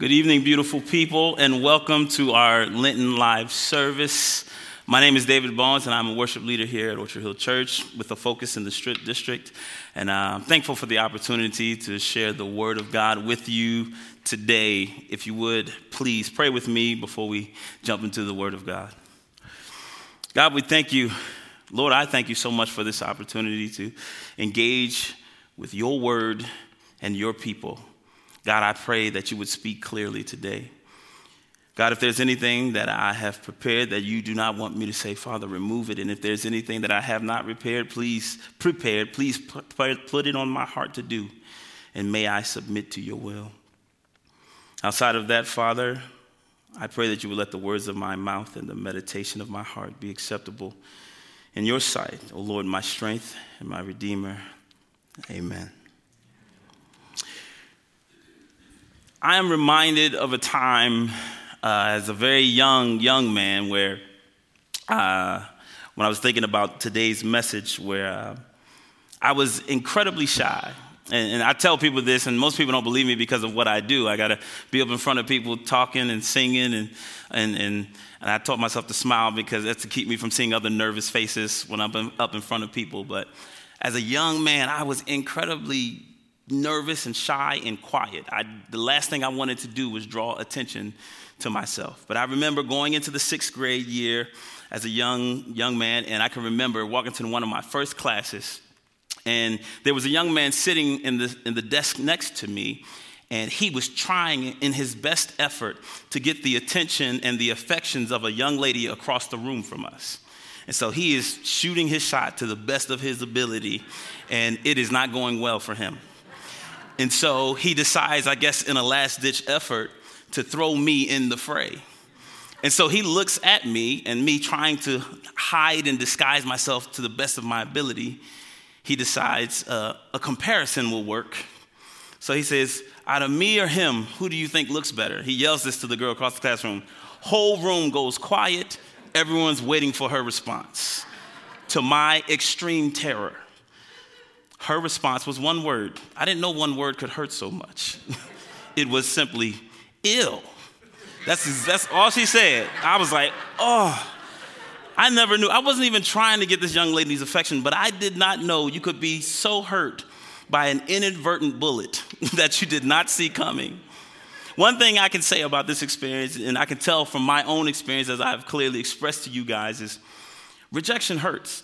Good evening, beautiful people, and welcome to our Lenten Live service. My name is David Bowens, and I'm a worship leader here at Orchard Hill Church with a focus in the Strip District. And uh, I'm thankful for the opportunity to share the Word of God with you today. If you would, please pray with me before we jump into the Word of God. God, we thank you. Lord, I thank you so much for this opportunity to engage with your Word and your people. God, I pray that you would speak clearly today. God, if there's anything that I have prepared that you do not want me to say, Father, remove it. And if there's anything that I have not prepared, please prepared, please put it on my heart to do. And may I submit to your will. Outside of that, Father, I pray that you would let the words of my mouth and the meditation of my heart be acceptable in your sight, O Lord, my strength and my redeemer. Amen. I am reminded of a time uh, as a very young, young man where, uh, when I was thinking about today's message, where uh, I was incredibly shy. And, and, I tell people this, and most people don't believe me because of what I do. I got to be up in front of people talking and singing, and, and, and, and I taught myself to smile because that's to keep me from seeing other nervous faces when I'm up in front of people. But as a young man, I was incredibly nervous and shy and quiet. I, the last thing I wanted to do was draw attention to myself. But I remember going into the sixth grade year as a young, young man, and I can remember walking to one of my first classes, and there was a young man sitting in the, in the desk next to me, and he was trying in his best effort to get the attention and the affections of a young lady across the room from us. And so he is shooting his shot to the best of his ability, and it is not going well for him. And so he decides, I guess, in a last ditch effort, to throw me in the fray. And so he looks at me and me trying to hide and disguise myself to the best of my ability. He decides uh, a comparison will work. So he says, Out of me or him, who do you think looks better? He yells this to the girl across the classroom. Whole room goes quiet. Everyone's waiting for her response. To my extreme terror, her response was one word. I didn't know one word could hurt so much. it was simply ill. That's, that's all she said. I was like, oh, I never knew. I wasn't even trying to get this young lady's affection, but I did not know you could be so hurt by an inadvertent bullet that you did not see coming. One thing I can say about this experience, and I can tell from my own experience as I've clearly expressed to you guys, is rejection hurts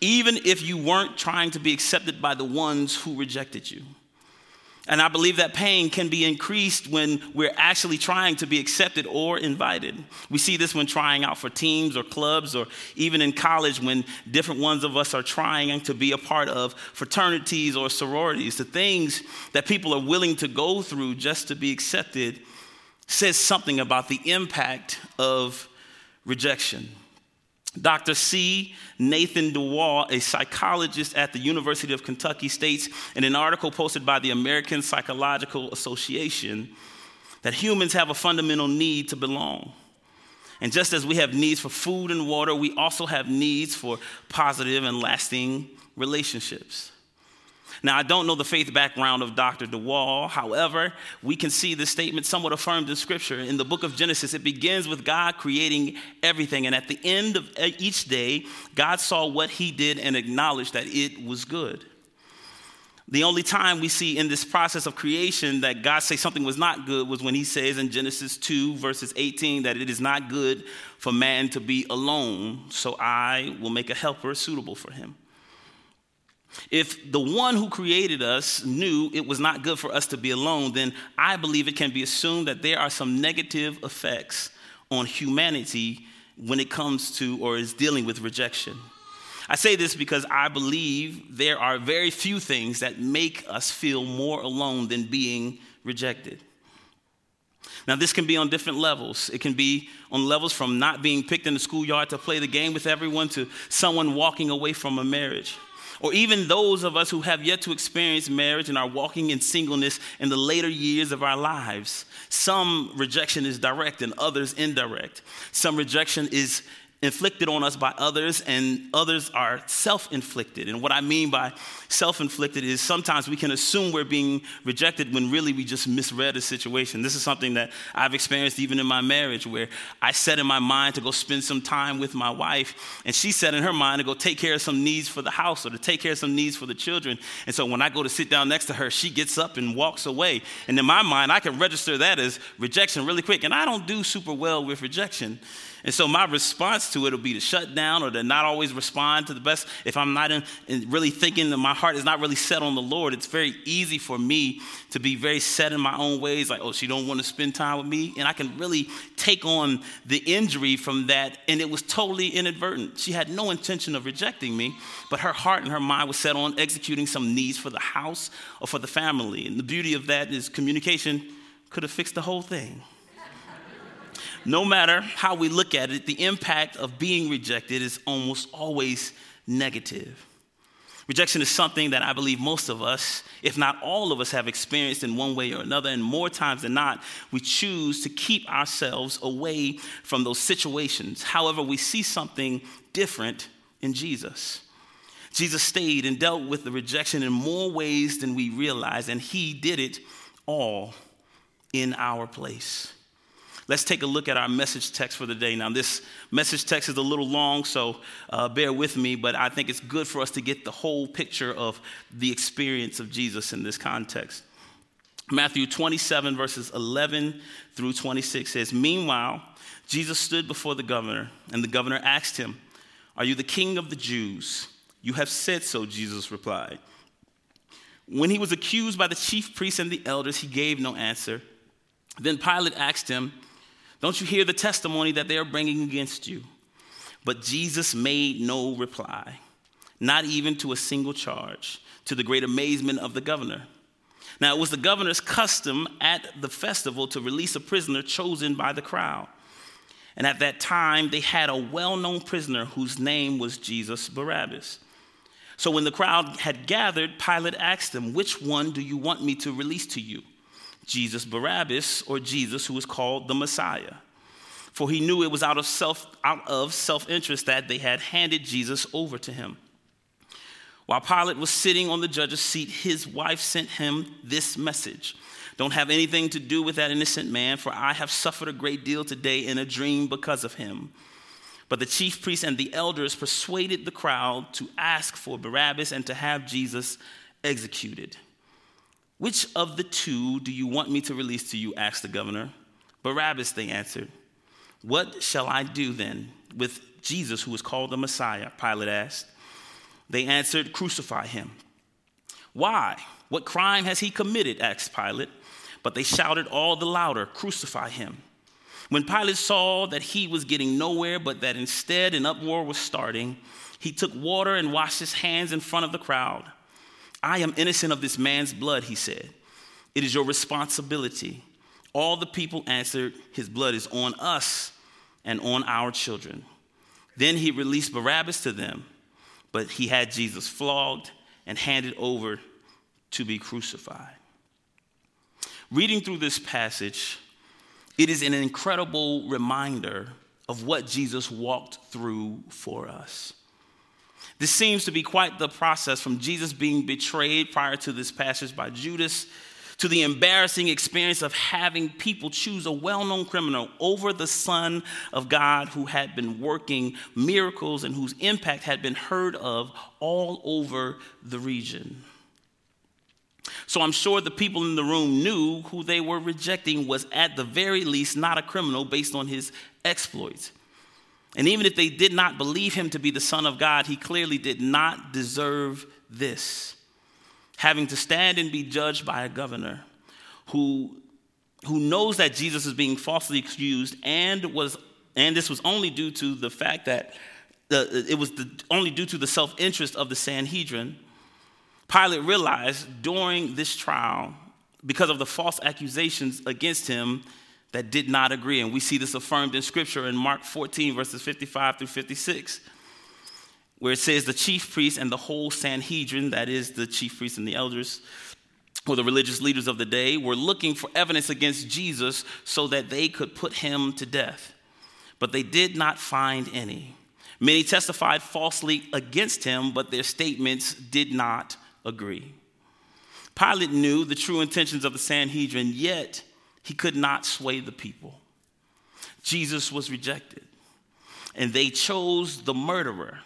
even if you weren't trying to be accepted by the ones who rejected you. And I believe that pain can be increased when we're actually trying to be accepted or invited. We see this when trying out for teams or clubs, or even in college when different ones of us are trying to be a part of fraternities or sororities. The things that people are willing to go through just to be accepted says something about the impact of rejection. Dr. C. Nathan DeWall, a psychologist at the University of Kentucky, states in an article posted by the American Psychological Association that humans have a fundamental need to belong. And just as we have needs for food and water, we also have needs for positive and lasting relationships. Now, I don't know the faith background of Dr. DeWall. However, we can see this statement somewhat affirmed in Scripture. In the book of Genesis, it begins with God creating everything. And at the end of each day, God saw what he did and acknowledged that it was good. The only time we see in this process of creation that God say something was not good was when he says in Genesis 2, verses 18, that it is not good for man to be alone, so I will make a helper suitable for him. If the one who created us knew it was not good for us to be alone, then I believe it can be assumed that there are some negative effects on humanity when it comes to or is dealing with rejection. I say this because I believe there are very few things that make us feel more alone than being rejected. Now, this can be on different levels. It can be on levels from not being picked in the schoolyard to play the game with everyone to someone walking away from a marriage or even those of us who have yet to experience marriage and are walking in singleness in the later years of our lives. Some rejection is direct and others indirect. Some rejection is inflicted on us by others, and others are self inflicted. And what I mean by self inflicted is sometimes we can assume we're being rejected when really we just misread a situation. This is something that I've experienced even in my marriage, where I set in my mind to go spend some time with my wife, and she set in her mind to go take care of some needs for the house or to take care of some needs for the children. And so when I go to sit down next to her, she gets up and walks away. And in my mind, I can register that as rejection really quick. And I don't do super well with rejection. And so my response to it will be to shut down or to not always respond to the best. If I'm not in, in really thinking that my heart is not really set on the Lord, it's very easy for me to be very set in my own ways, like, oh, she don't want to spend time with me. And I can really take on the injury from that. And it was totally inadvertent. She had no intention of rejecting me, but her heart and her mind was set on executing some needs for the house or for the family. And the beauty of that is communication could have fixed the whole thing no matter how we look at it, the impact of being rejected is almost always negative. Rejection is something that I believe most of us, if not all of us, have experienced in one way or another. And more times than not, we choose to keep ourselves away from those situations. However, we see something different in Jesus. Jesus stayed and dealt with the rejection in more ways than we realize, and he did it all in our place. Let's take a look at our message text for the day. Now, this message text is a little long, so uh, bear with me, but I think it's good for us to get the whole picture of the experience of Jesus in this context. Matthew 27, verses 11 through 26 says, Meanwhile, Jesus stood before the governor, and the governor asked him, Are you the king of the Jews? You have said so, Jesus replied. When he was accused by the chief priests and the elders, he gave no answer. Then Pilate asked him, don't you hear the testimony that they are bringing against you? But Jesus made no reply, not even to a single charge, to the great amazement of the governor. Now, it was the governor's custom at the festival to release a prisoner chosen by the crowd. And at that time, they had a well known prisoner whose name was Jesus Barabbas. So when the crowd had gathered, Pilate asked them, Which one do you want me to release to you? Jesus Barabbas or Jesus who was called the Messiah. For he knew it was out of self out of self-interest that they had handed Jesus over to him. While Pilate was sitting on the judge's seat, his wife sent him this message. Don't have anything to do with that innocent man, for I have suffered a great deal today in a dream because of him. But the chief priests and the elders persuaded the crowd to ask for Barabbas and to have Jesus executed. Which of the two do you want me to release to you? asked the governor. Barabbas, they answered. What shall I do then with Jesus, who is called the Messiah? Pilate asked. They answered, Crucify him. Why? What crime has he committed? asked Pilate. But they shouted all the louder, Crucify him. When Pilate saw that he was getting nowhere, but that instead an uproar was starting, he took water and washed his hands in front of the crowd. I am innocent of this man's blood, he said. It is your responsibility. All the people answered, His blood is on us and on our children. Then he released Barabbas to them, but he had Jesus flogged and handed over to be crucified. Reading through this passage, it is an incredible reminder of what Jesus walked through for us. This seems to be quite the process from Jesus being betrayed prior to this passage by Judas to the embarrassing experience of having people choose a well known criminal over the Son of God who had been working miracles and whose impact had been heard of all over the region. So I'm sure the people in the room knew who they were rejecting was at the very least not a criminal based on his exploits. And even if they did not believe him to be the Son of God, he clearly did not deserve this. Having to stand and be judged by a governor who, who knows that Jesus is being falsely accused and was and this was only due to the fact that the, it was the, only due to the self-interest of the Sanhedrin. Pilate realized during this trial, because of the false accusations against him, that did not agree. And we see this affirmed in Scripture in Mark 14, verses 55 through 56, where it says, The chief priests and the whole Sanhedrin, that is, the chief priests and the elders, or the religious leaders of the day, were looking for evidence against Jesus so that they could put him to death. But they did not find any. Many testified falsely against him, but their statements did not agree. Pilate knew the true intentions of the Sanhedrin, yet he could not sway the people. Jesus was rejected, and they chose the murderer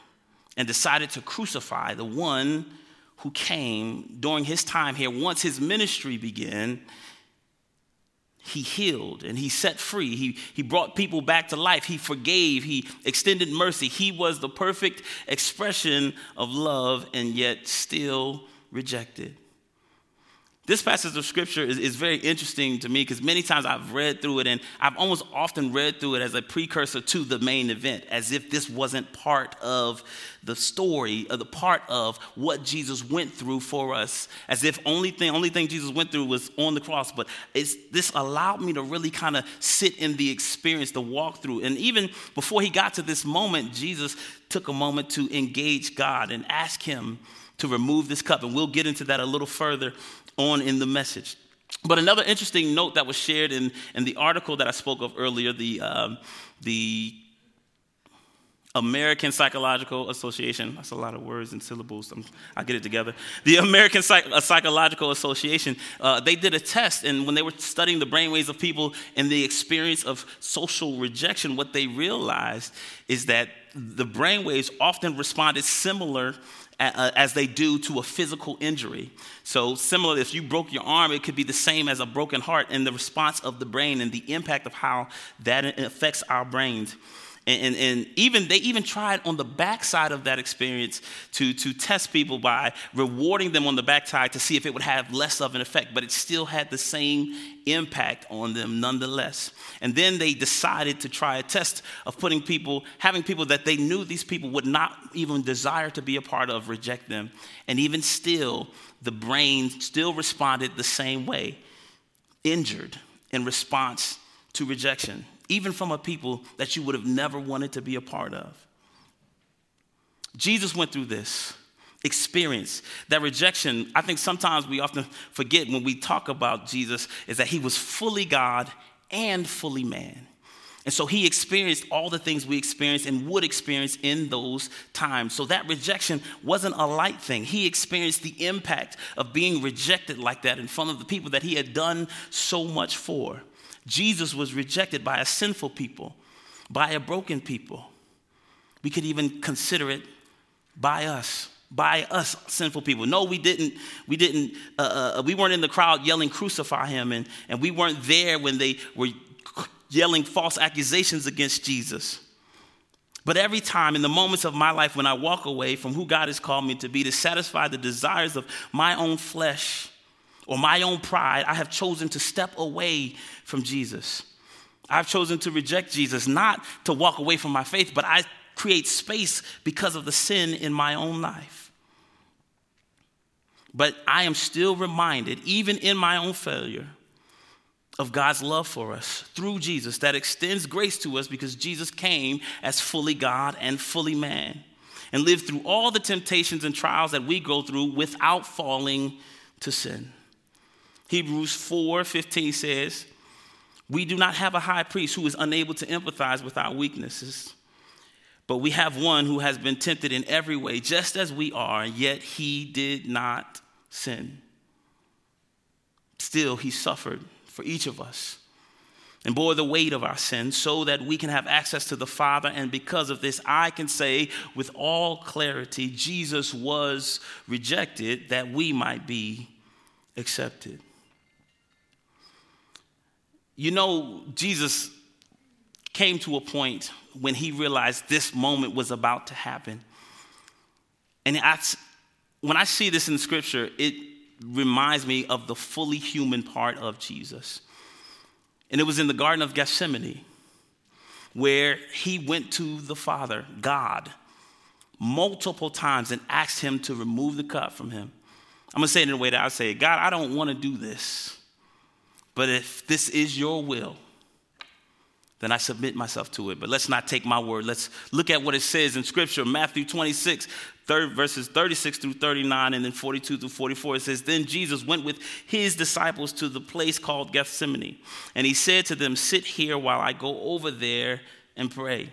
and decided to crucify the one who came during his time here. Once his ministry began, he healed and he set free. He, he brought people back to life. He forgave. He extended mercy. He was the perfect expression of love and yet still rejected. This passage of scripture is, is very interesting to me because many times I've read through it and I've almost often read through it as a precursor to the main event, as if this wasn't part of the story, or the part of what Jesus went through for us, as if only thing, only thing Jesus went through was on the cross. But this allowed me to really kind of sit in the experience, the walkthrough. And even before he got to this moment, Jesus took a moment to engage God and ask him to remove this cup. And we'll get into that a little further on in the message. But another interesting note that was shared in, in the article that I spoke of earlier, the, um, the American Psychological Association, that's a lot of words and syllables, I'm, I'll get it together. The American Psych- uh, Psychological Association, uh, they did a test, and when they were studying the brainwaves of people and the experience of social rejection, what they realized is that the brainwaves often responded similar as they do to a physical injury. So, similar, if you broke your arm, it could be the same as a broken heart, and the response of the brain and the impact of how that affects our brains. And, and, and, even they even tried on the backside of that experience to, to test people by rewarding them on the backside to see if it would have less of an effect, but it still had the same impact on them nonetheless. And then they decided to try a test of putting people, having people that they knew these people would not even desire to be a part of reject them. And even still, the brain still responded the same way, injured in response to rejection even from a people that you would have never wanted to be a part of. Jesus went through this experience. That rejection, I think sometimes we often forget when we talk about Jesus, is that he was fully God and fully man. And so he experienced all the things we experienced and would experience in those times. So that rejection wasn't a light thing. He experienced the impact of being rejected like that in front of the people that he had done so much for. Jesus was rejected by a sinful people, by a broken people. We could even consider it by us, by us sinful people. No, we didn't. We didn't. Uh, uh, we weren't in the crowd yelling "Crucify him," and and we weren't there when they were yelling false accusations against Jesus. But every time in the moments of my life when I walk away from who God has called me to be, to satisfy the desires of my own flesh, or my own pride, I have chosen to step away from Jesus. I've chosen to reject Jesus, not to walk away from my faith, but I create space because of the sin in my own life. But I am still reminded, even in my own failure, of God's love for us through Jesus that extends grace to us because Jesus came as fully God and fully man and lived through all the temptations and trials that we go through without falling to sin. Hebrews 4 15 says, We do not have a high priest who is unable to empathize with our weaknesses, but we have one who has been tempted in every way, just as we are, yet he did not sin. Still, he suffered for each of us and bore the weight of our sins so that we can have access to the Father. And because of this, I can say with all clarity Jesus was rejected that we might be accepted. You know, Jesus came to a point when he realized this moment was about to happen. And I, when I see this in scripture, it reminds me of the fully human part of Jesus. And it was in the Garden of Gethsemane where he went to the Father, God, multiple times and asked him to remove the cup from him. I'm gonna say it in a way that I say, God, I don't wanna do this. But if this is your will, then I submit myself to it. But let's not take my word. Let's look at what it says in Scripture, Matthew 26, third, verses 36 through 39, and then 42 through 44. It says, Then Jesus went with his disciples to the place called Gethsemane, and he said to them, Sit here while I go over there and pray.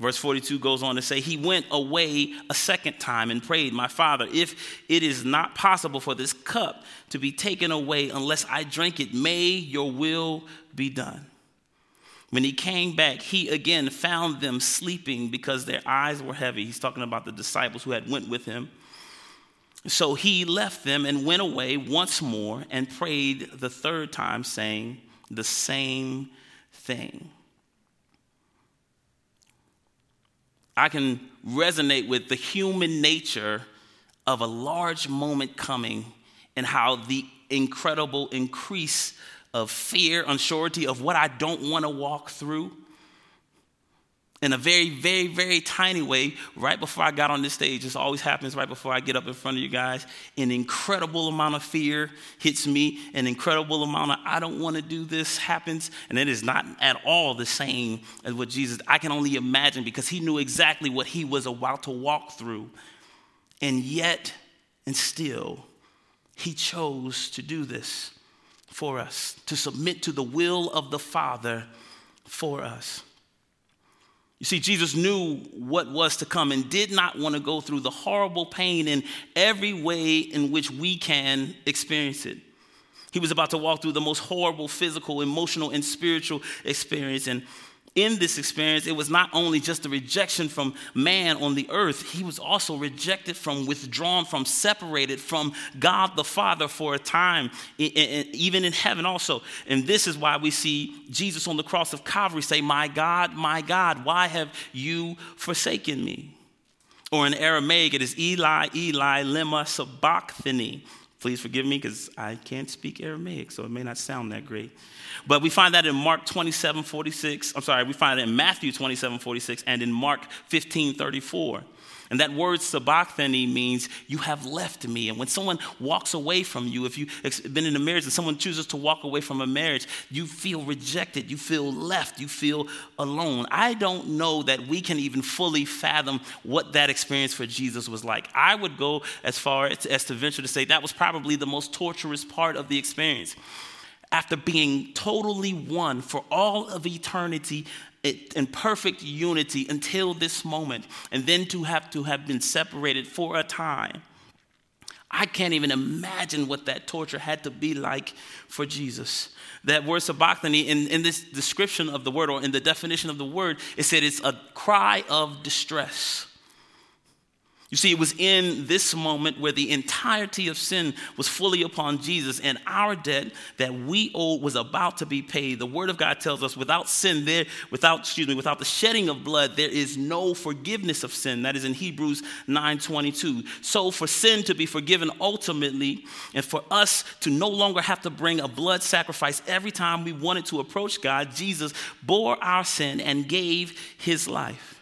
Verse 42 goes on to say, He went away a second time and prayed, My father, if it is not possible for this cup to be taken away unless I drink it, may your will be done. When he came back, he again found them sleeping because their eyes were heavy. He's talking about the disciples who had went with him. So he left them and went away once more and prayed the third time, saying the same thing. I can resonate with the human nature of a large moment coming and how the incredible increase of fear, unsurety of what I don't want to walk through in a very, very, very tiny way, right before I got on this stage, this always happens right before I get up in front of you guys. An incredible amount of fear hits me, an incredible amount of I don't want to do this happens, and it is not at all the same as what Jesus, I can only imagine because he knew exactly what he was about to walk through. And yet, and still, he chose to do this for us, to submit to the will of the Father for us. You see, Jesus knew what was to come and did not want to go through the horrible pain in every way in which we can experience it. He was about to walk through the most horrible physical, emotional, and spiritual experience. And in this experience, it was not only just a rejection from man on the earth, he was also rejected from, withdrawn from, separated from God the Father for a time, even in heaven also. And this is why we see Jesus on the cross of Calvary say, My God, my God, why have you forsaken me? Or in Aramaic, it is Eli, Eli, lema sabachthani. Please forgive me because I can't speak Aramaic, so it may not sound that great. But we find that in Mark 27 46. I'm sorry, we find it in Matthew 27 46 and in Mark 15 34. And that word sabachthani means you have left me. And when someone walks away from you, if you've been in a marriage and someone chooses to walk away from a marriage, you feel rejected, you feel left, you feel alone. I don't know that we can even fully fathom what that experience for Jesus was like. I would go as far as to venture to say that was probably the most torturous part of the experience after being totally one for all of eternity in perfect unity until this moment, and then to have to have been separated for a time. I can't even imagine what that torture had to be like for Jesus. That word sabachthani, in, in this description of the word or in the definition of the word, it said it's a cry of distress. You see, it was in this moment where the entirety of sin was fully upon Jesus, and our debt that we owed was about to be paid. The Word of God tells us, without sin, there, without excuse me, without the shedding of blood, there is no forgiveness of sin. That is in Hebrews 9:22. So, for sin to be forgiven ultimately, and for us to no longer have to bring a blood sacrifice every time we wanted to approach God, Jesus bore our sin and gave His life.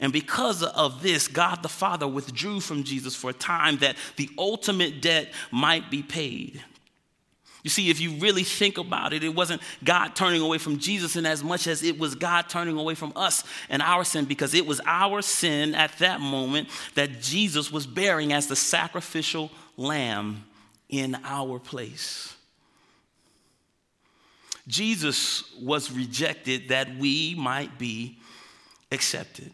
And because of this, God the Father withdrew from Jesus for a time that the ultimate debt might be paid. You see, if you really think about it, it wasn't God turning away from Jesus in as much as it was God turning away from us and our sin, because it was our sin at that moment that Jesus was bearing as the sacrificial lamb in our place. Jesus was rejected that we might be accepted.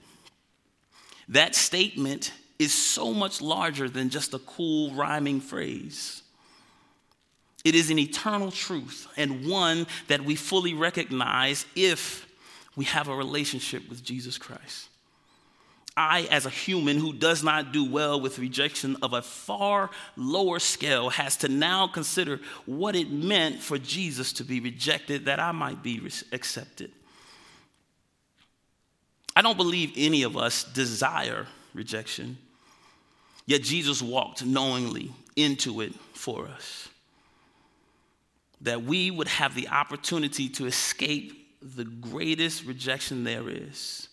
That statement is so much larger than just a cool rhyming phrase. It is an eternal truth and one that we fully recognize if we have a relationship with Jesus Christ. I, as a human who does not do well with rejection of a far lower scale, has to now consider what it meant for Jesus to be rejected that I might be accepted. I don't believe any of us desire rejection, yet Jesus walked knowingly into it for us. That we would have the opportunity to escape the greatest rejection there is.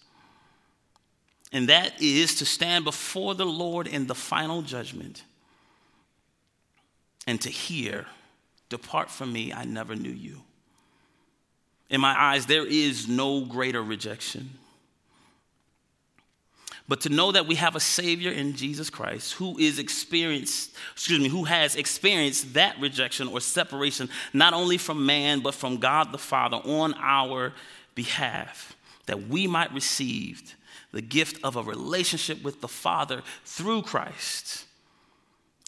and that is to stand before the Lord in the final judgment and to hear, Depart from me, I never knew you. In my eyes, there is no greater rejection. But to know that we have a Savior in Jesus Christ who is experienced, excuse me, who has experienced that rejection or separation, not only from man, but from God the Father on our behalf, that we might receive the gift of a relationship with the Father through Christ.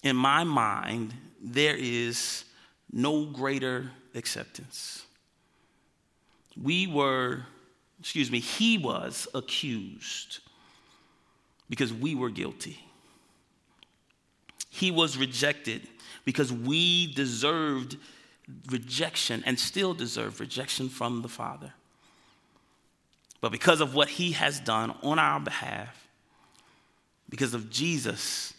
In my mind, there is no greater acceptance. We were, excuse me, he was accused because we were guilty. He was rejected because we deserved rejection and still deserve rejection from the Father. But because of what he has done on our behalf, because of Jesus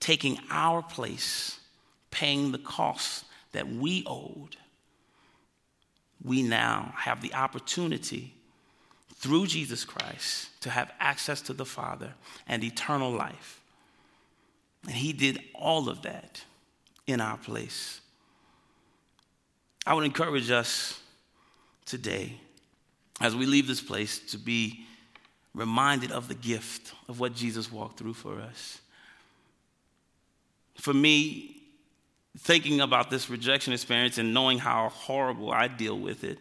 taking our place, paying the cost that we owed, we now have the opportunity through Jesus Christ to have access to the Father and eternal life. And He did all of that in our place. I would encourage us today, as we leave this place, to be reminded of the gift of what Jesus walked through for us. For me, thinking about this rejection experience and knowing how horrible I deal with it,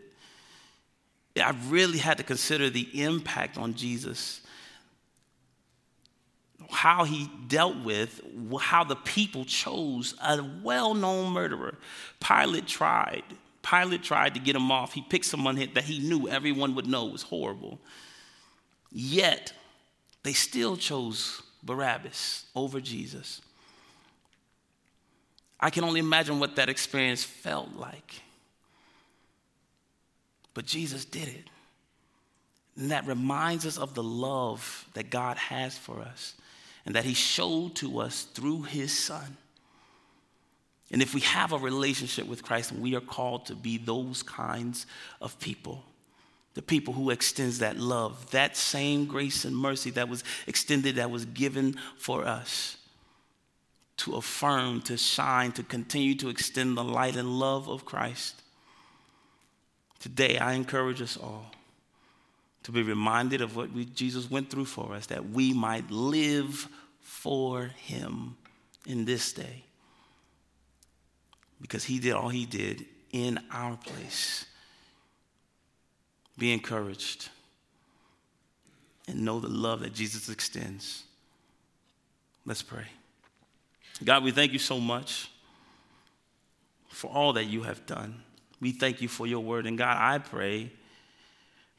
I really had to consider the impact on Jesus, how he dealt with, how the people chose a well known murderer. Pilate tried. Pilate tried to get him off. He picked someone that he knew everyone would know was horrible. Yet, they still chose Barabbas over Jesus. I can only imagine what that experience felt like. But Jesus did it. And that reminds us of the love that God has for us and that He showed to us through His Son. And if we have a relationship with Christ, we are called to be those kinds of people. The people who extends that love, that same grace and mercy that was extended, that was given for us to affirm, to shine, to continue to extend the light and love of Christ. Today, I encourage us all to be reminded of what we, Jesus went through for us, that we might live for Him in this day. Because He did all He did in our place. Be encouraged and know the love that Jesus extends. Let's pray. God, we thank you so much for all that you have done. We thank you for your word. And God, I pray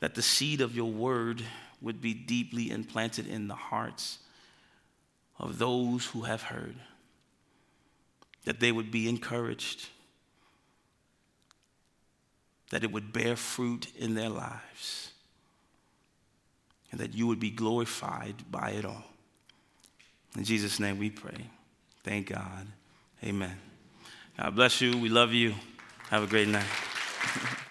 that the seed of your word would be deeply implanted in the hearts of those who have heard, that they would be encouraged, that it would bear fruit in their lives, and that you would be glorified by it all. In Jesus' name we pray. Thank God. Amen. God bless you. We love you. Have a great night.